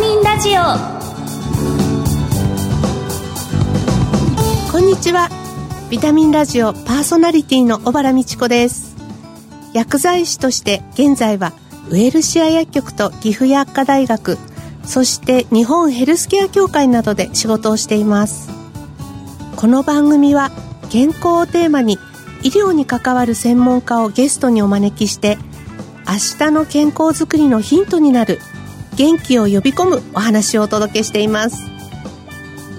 ミンラジオ。こんにちは。ビタミンラジオパーソナリティの小原美智子です。薬剤師として現在はウェルシア薬局と岐阜薬科大学そして日本ヘルスケア協会などで仕事をしています。この番組は健康をテーマに医療に関わる専門家をゲストにお招きして明日の健康づくりのヒントになる元気を呼び込むお話をお届けしています。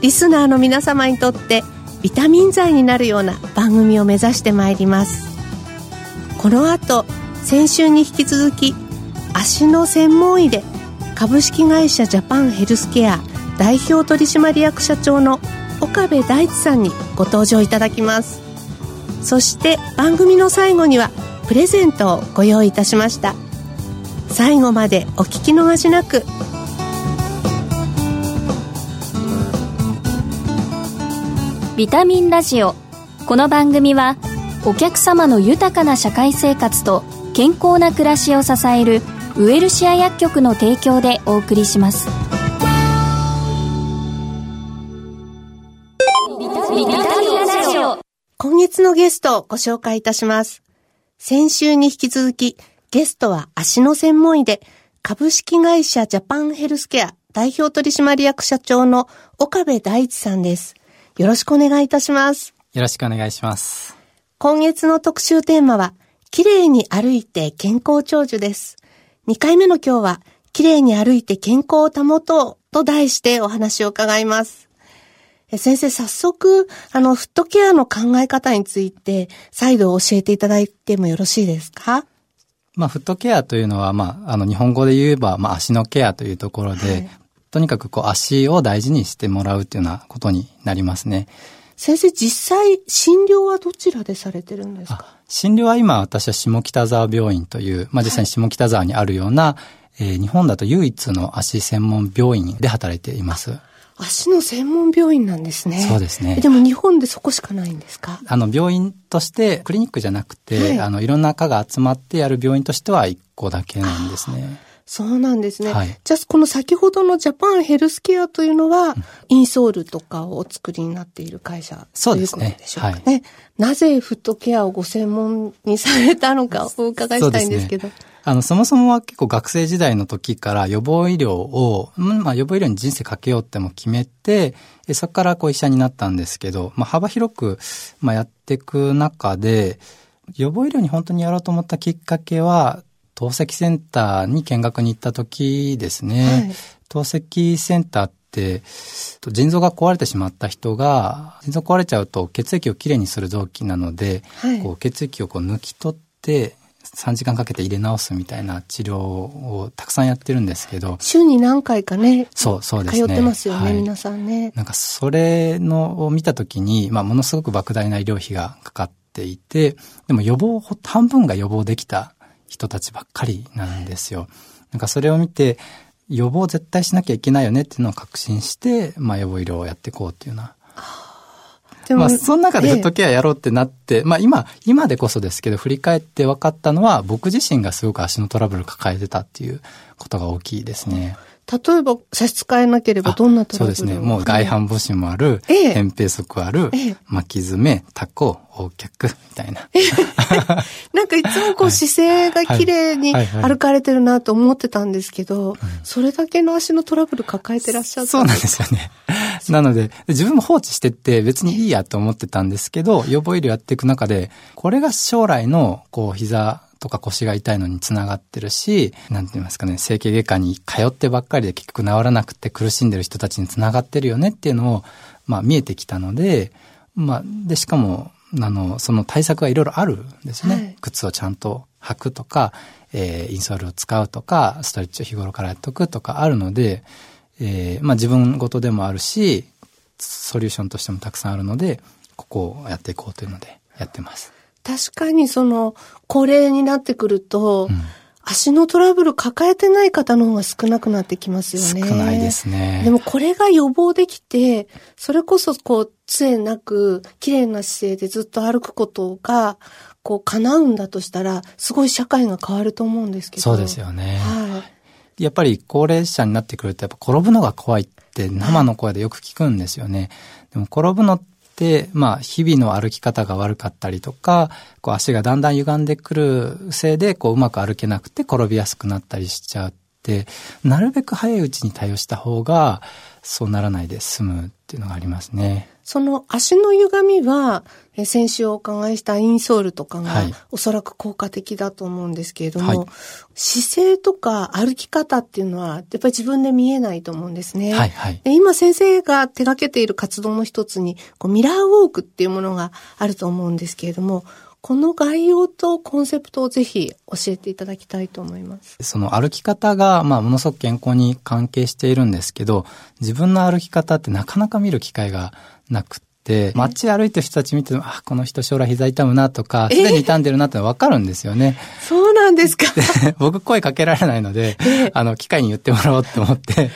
リスナーの皆様にとってビタミン剤になるような番組を目指してまいります。この後先週に引き続き足の専門医で株式会社ジャパンヘルスケア代表取締役社長の岡部大地さんにご登場いただきます。そして番組の最後にはプレゼントをご用意いたしました。最後までお聞き逃しなく。ビタミンラジオ。この番組はお客様の豊かな社会生活と健康な暮らしを支えるウエルシア薬局の提供でお送りします。ビタミンラジオ。今月のゲストをご紹介いたします。先週に引き続きゲストは足の専門医で株式会社ジャパンヘルスケア代表取締役社長の岡部大地さんですよろしくお願いいたします。よろしくお願いします。今月の特集テーマは、綺麗に歩いて健康長寿です。2回目の今日は、綺麗に歩いて健康を保とうと題してお話を伺います。え先生、早速、あの、フットケアの考え方について、再度教えていただいてもよろしいですか？まあ、フットケアというのは、まあ、あの、日本語で言えば、まあ、足のケアというところで、はいとにかくこう、足を大事にしてもらうっていうようなことになりますね。先生、実際、診療はどちらでされてるんですか？あ診療は今、私は下北沢病院という、まあ、実際に下北沢にあるような、えー日本だと唯一の足専門病院で働いています。足の専門病院なんですね。そうですねえでも日本でそこしかないんですか？あの、病院として、クリニックじゃなくて、はいあの、いろんな科が集まってやる病院としては一個だけなんですね。そうなんですね。はいじゃあ、この先ほどのジャパンヘルスケアというのは、インソールとかをお作りになっている会社そうですねということでしょうかね。なぜフットケアをご専門にされたのかお伺いしたいんですけど。あの、そもそもは結構学生時代の時から予防医療を、うんまあ予防医療に人生かけようっても決めて、えそこからこう医者になったんですけど、まあ幅広く、まあやっていく中で、予防医療に本当にやろうと思ったきっかけは、透析センターに見学に行った時ですね。はい透析センターって、腎臓が壊れてしまった人が、腎臓壊れちゃうと血液をきれいにする臓器なので、はいこう血液をこう抜き取って、3時間かけて入れ直すみたいな治療をたくさんやってるんですけど、週に何回かね、そう、そうですね。通ってますよね、はい皆さんね。なんかそれのを見たときに、まあものすごく莫大な医療費がかかっていて、でも予防、半分が予防できた人たちばっかりなんですよ。なんかそれを見て、予防絶対しなきゃいけないよねっていうのを確信して、まあ予防医療をやっていこうっていうようなでまあ、その中でフットえケアやろうってなって、まあ今、今でこそですけど、振り返って分かったのは、僕自身がすごく足のトラブル抱えてたっていうことが大きいですね。え例えば差し支えなければどんなトラブルそうですね。もう外反母趾もある、ええ。扁平足ある、ええ。巻き爪、タコ、横脚、みたいな。なんかいつもこう姿勢が綺麗に歩かれてるなと思ってたんですけど、それだけの足のトラブル抱えてらっしゃったそうなんですよね。なので、自分も放置してって別にいいやと思ってたんですけど、予防医療やっていく中で、これが将来の、こう、膝とか腰が痛いのにつながってるし、なんて言いますかね、整形外科に通ってばっかりで結局治らなくて苦しんでる人たちにつながってるよねっていうのを、まあ見えてきたので、まあ、で、しかも、あの、その対策がいろいろあるんですね。はい靴をちゃんと履くとか、えーインソールを使うとか、ストレッチを日頃からやっとくとかあるので、えーまあ自分ごとでもあるし、ソリューションとしてもたくさんあるので、ここをやっていこうというのでやってます。確かにその、高齢になってくると、うん足のトラブル抱えてない方の方が少なくなってきますよね。少ないですね。でもこれが予防できて、それこそこう、杖なく、綺麗な姿勢でずっと歩くことが、こう、叶うんだとしたら、すごい社会が変わると思うんですけど。そうですよね。はい。やっぱり高齢者になってくると、やっぱ転ぶのが怖いって生の声でよく聞くんですよね。でも転ぶのって、まあ、日々の歩き方が悪かったりとか、こう足がだんだん歪んでくるせいで、こううまく歩けなくて転びやすくなったりしちゃって、なるべく早いうちに対応した方が、そうならないで済むっていうのがありますね。その足の歪みは、え先週お伺いしたインソールとかが、はいおそらく効果的だと思うんですけれども、はい姿勢とか歩き方っていうのは、やっぱり自分で見えないと思うんですね。はいはい。で今先生が手掛けている活動の一つに、こうミラーウォークっていうものがあると思うんですけれども、この概要とコンセプトをぜひ教えていただきたいと思います。その歩き方が、まあ、ものすごく健康に関係しているんですけど、自分の歩き方ってなかなか見る機会がなくって、街歩いてる人たち見ても、あ、この人将来膝痛むなとか、すでに痛んでるなってのわかるんですよね。そうなんですか？僕声かけられないので、あの、機械に言ってもらおうって思って、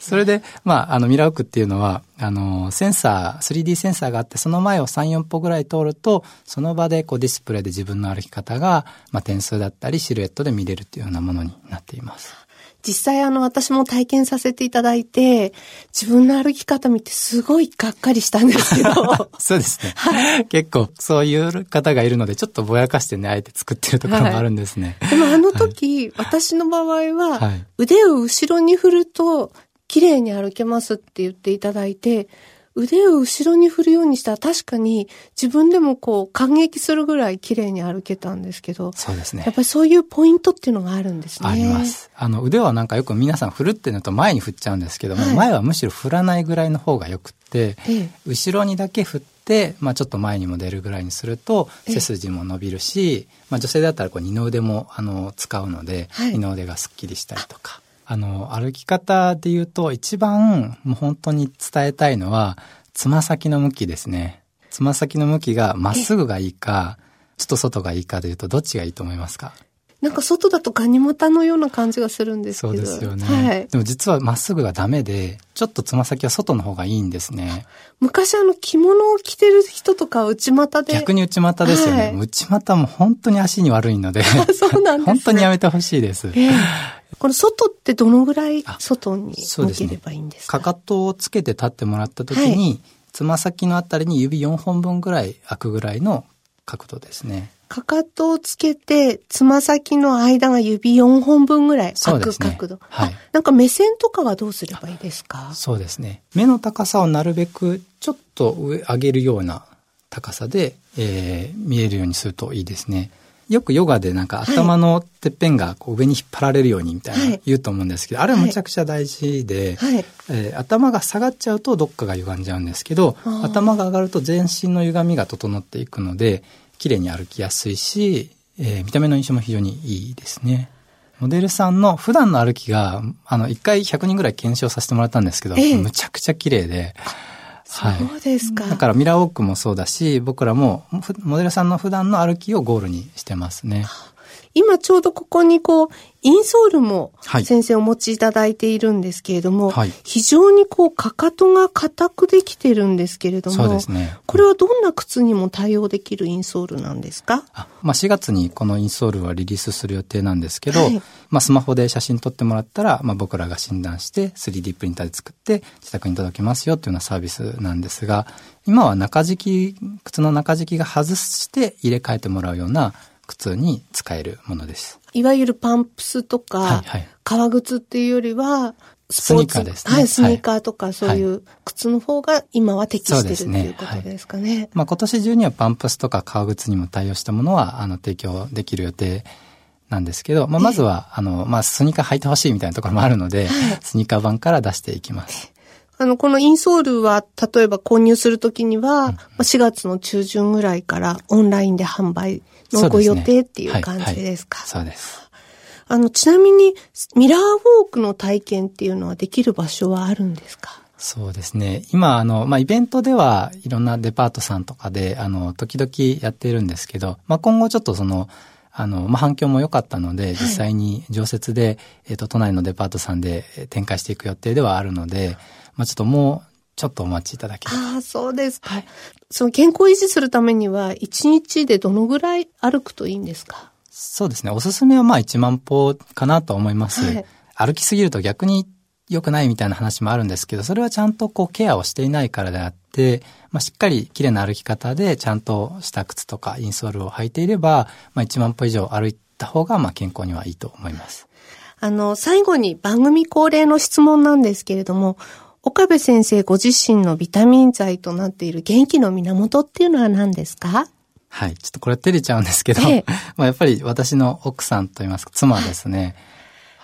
それで、まあ、あの、ミラークっていうのは、あの、センサー、3D センサーがあって、その前を3、4歩ぐらい通ると、その場でこうディスプレイで自分の歩き方が、まあ、点数だったり、シルエットで見れるっていうようなものになっています。実際あの私も体験させていただいて、自分の歩き方見てすごいがっかりしたんですけど。そうですね。結構、そういう方がいるので、ちょっとぼやかしてね、あえて作ってるところもあるんですね。でもあの時、私の場合は、はい腕を後ろに振ると綺麗に歩けますって言っていただいて、腕を後ろに振るようにしたら確かに自分でもこう感激するぐらい綺麗に歩けたんですけど、そうですねやっ。ぱりそういうポイントっていうのがあるんですね。あります。あの、腕はなんかよく皆さん振るっていうのと前に振っちゃうんですけども、はい前はむしろ振らないぐらいの方がよくって、ええ後ろにだけ振って、まあちょっと前にも出るぐらいにすると、ええ背筋も伸びるし、まあ女性だったらこう二の腕も、あの、使うので、はい二の腕がスッキリしたりとか。あの、歩き方で言うと、一番もう本当に伝えたいのは、つま先の向きですね。つま先の向きがまっすぐがいいか、ちょっと外がいいかで言うと、どっちがいいと思いますか？なんか外だとガニ股のような感じがするんですけど。そうですよね。はい。でも実はまっすぐがダメで、ちょっとつま先は外の方がいいんですね。昔あの着物を着てる人とか内股で。逆に内股ですよね。はい内股も本当に足に悪いので、そうなんですね本当にやめてほしいです。ええこの外ってどのぐらいあ外に向ければいいんですか？かかとをつけて立ってもらった時に、つま先のあたりに指4本分ぐらい開くぐらいの角度ですね。かかとをつけて、つま先の間が指4本分ぐらい開くそうですね角度。はいあなんか目線とかはどうすればいいですか？そうですね。目の高さをなるべくちょっと上上げるような高さで、えー見えるようにするといいですね。よくヨガでなんかはい頭のてっぺんがこう上に引っ張られるようにみたいはない言うと思うんですけど、あれはむちゃくちゃ大事で、はい。えー頭が下がっちゃうとどっかが歪んじゃうんですけど頭が上がると全身の歪みが整っていくので綺麗に歩きやすいし、えー見た目の印象も非常にいいですね。モデルさんの普段の歩きが、あの、一回100人ぐらい検証させてもらったんですけど、ええむちゃくちゃ綺麗で、はい。そうですか。だからミラーウォークもそうだし、僕らもふモデルさんの普段の歩きをゴールにしてますね。今ちょうどここにこう、インソールもはい。先生お持ちいただいているんですけれども、はい。非常にこう、かかとが硬くできてるんですけれども、そうですね。これはどんな靴にも対応できるインソールなんですか？あまあ、4月にこのインソールはリリースする予定なんですけど、はい。まあ、スマホで写真撮ってもらったら、まあ、僕らが診断して 3D プリンターで作って自宅に届けますよっていうようなサービスなんですが、今は中敷き、靴の中敷きが外して入れ替えてもらうような靴に使えるものです。いわゆるパンプスとか、はいはい。革靴っていうよりは、スニーカーですね。はい、スニーはいカーとかそういう靴の方が今は適してるってそうですね。いうことですかね。まあ、今年中にはパンプスとか革靴にも対応したものは、あの、提供できる予定なんですけど、まあ、まずは、あの、まあ、スニーカー履いてほしいみたいなところもあるので、スニーカー版から出していきます。あの、このインソールは、例えば購入するときには、まあ4月の中旬ぐらいからオンラインで販売のご予定っていう感じですか？そうです。あの、ちなみに、ミラーウォークの体験っていうのはできる場所はあるんですか？そうですね。今、あの、まあ、イベントではいろんなデパートさんとかで、あの、時々やっているんですけど、まあ、今後ちょっとその、あの、まあ、反響も良かったので、実際に常設で、えっ、と、都内のデパートさんでえー展開していく予定ではあるので、まあ、ちょっともう、ちょっとお待ちいただけ。ああ、そうですか。その健康維持するためには、1日でどのぐらい歩くといいんですか？そうですね。おすすめはまあ1万歩かなと思います。はい歩きすぎると逆に良くないみたいな話もあるんですけど、それはちゃんとこうケアをしていないからであって、まあ、しっかり綺麗な歩き方でちゃんとした靴とかインソールを履いていれば、まあ、1万歩以上歩いた方がまあ健康にはいいと思います。あの、最後に番組恒例の質問なんですけれども、岡部先生ご自身のビタミン剤となっている元気の源っていうのは何ですか？はい。ちょっとこれ照れちゃうんですけど、ええ、まあやっぱり私の奥さんと言いますか、妻ですね。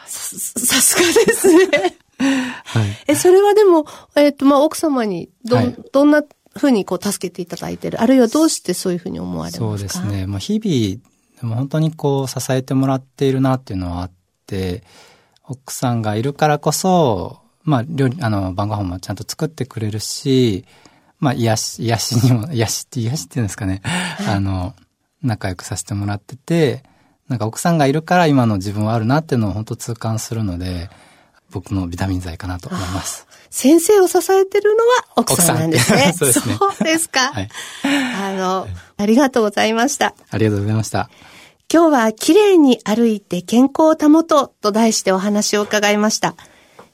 さすがですね。はい。え、それはでも、えっ、ー、と、まあ、奥様に、ど、はい、どんなふうにこう、助けていただいてる？あるいはどうしてそういうふうに思われますか？そうですね。まあ、日々、でも本当にこう、支えてもらっているなっていうのはあって、奥さんがいるからこそ、まあ、料理、あの、晩ご飯もちゃんと作ってくれるし、まあ、癒し、癒しにも、癒しって癒しっていうんですかね。あの、仲良くさせてもらってて、なんか奥さんがいるから今の自分はあるなっていうのを本当痛感するので、僕のビタミン剤かなと思います。先生を支えてるのは奥さんなんですね。そうですね。そうですか。はい。あの、ありがとうございました。ありがとうございました。今日は綺麗に歩いて健康を保とうと題してお話を伺いました。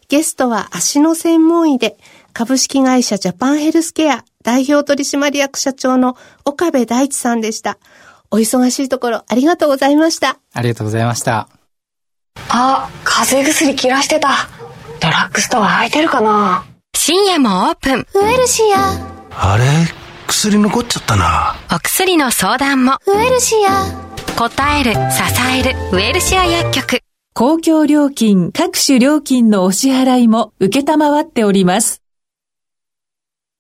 ゲストは足の専門医で株式会社ジャパンヘルスケア代表取締役社長の岡部大地さんでした。お忙しいところありがとうございました。ありがとうございました。あ、風邪薬切らしてた。ドラッグストア空いてるかな深夜もオープン。ウエルシア。あれ？薬残っちゃったな。お薬の相談も。ウエルシア。答える、支える、ウエルシア薬局。公共料金、各種料金のお支払いも受けたまわっております。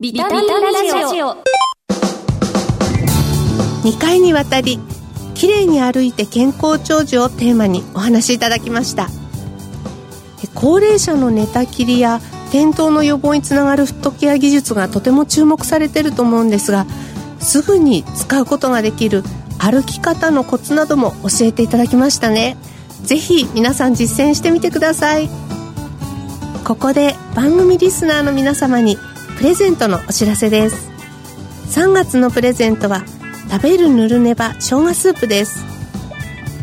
ビタミンラジオ。2回にわたりきれいに歩いて健康長寿をテーマにお話しいただきました。高齢者の寝たきりや転倒の予防につながるフットケア技術がとても注目されていると思うんですがすぐに使うことができる歩き方のコツなども教えていただきましたね。ぜひ皆さん実践してみてください。ここで番組リスナーの皆様にプレゼントのお知らせです。3月のプレゼントは食べるぬるねば生姜スープです。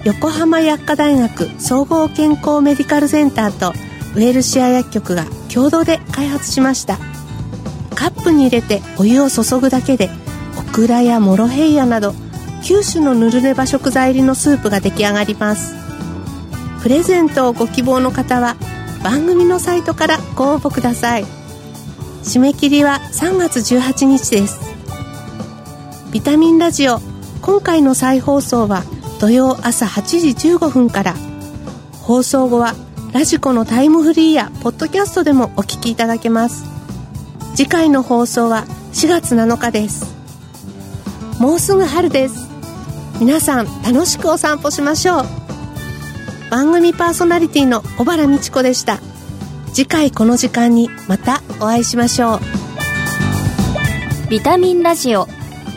横浜薬科大学総合健康メディカルセンターとウェルシア薬局が共同で開発しました。カップに入れてお湯を注ぐだけでオクラやモロヘイヤなど9種のぬるねば食材入りのスープが出来上がります。プレゼントをご希望の方は番組のサイトからご応募ください。締め切りは3月18日です。ビタミンラジオ。今回の再放送は土曜朝8時15分から。放送後はラジコのタイムフリーやポッドキャストでもお聞きいただけます。次回の放送は4月7日です。もうすぐ春です。皆さん楽しくお散歩しましょう。番組パーソナリティの小原美智子でした。次回この時間にまたお会いしましょう。ビタミンラジオ。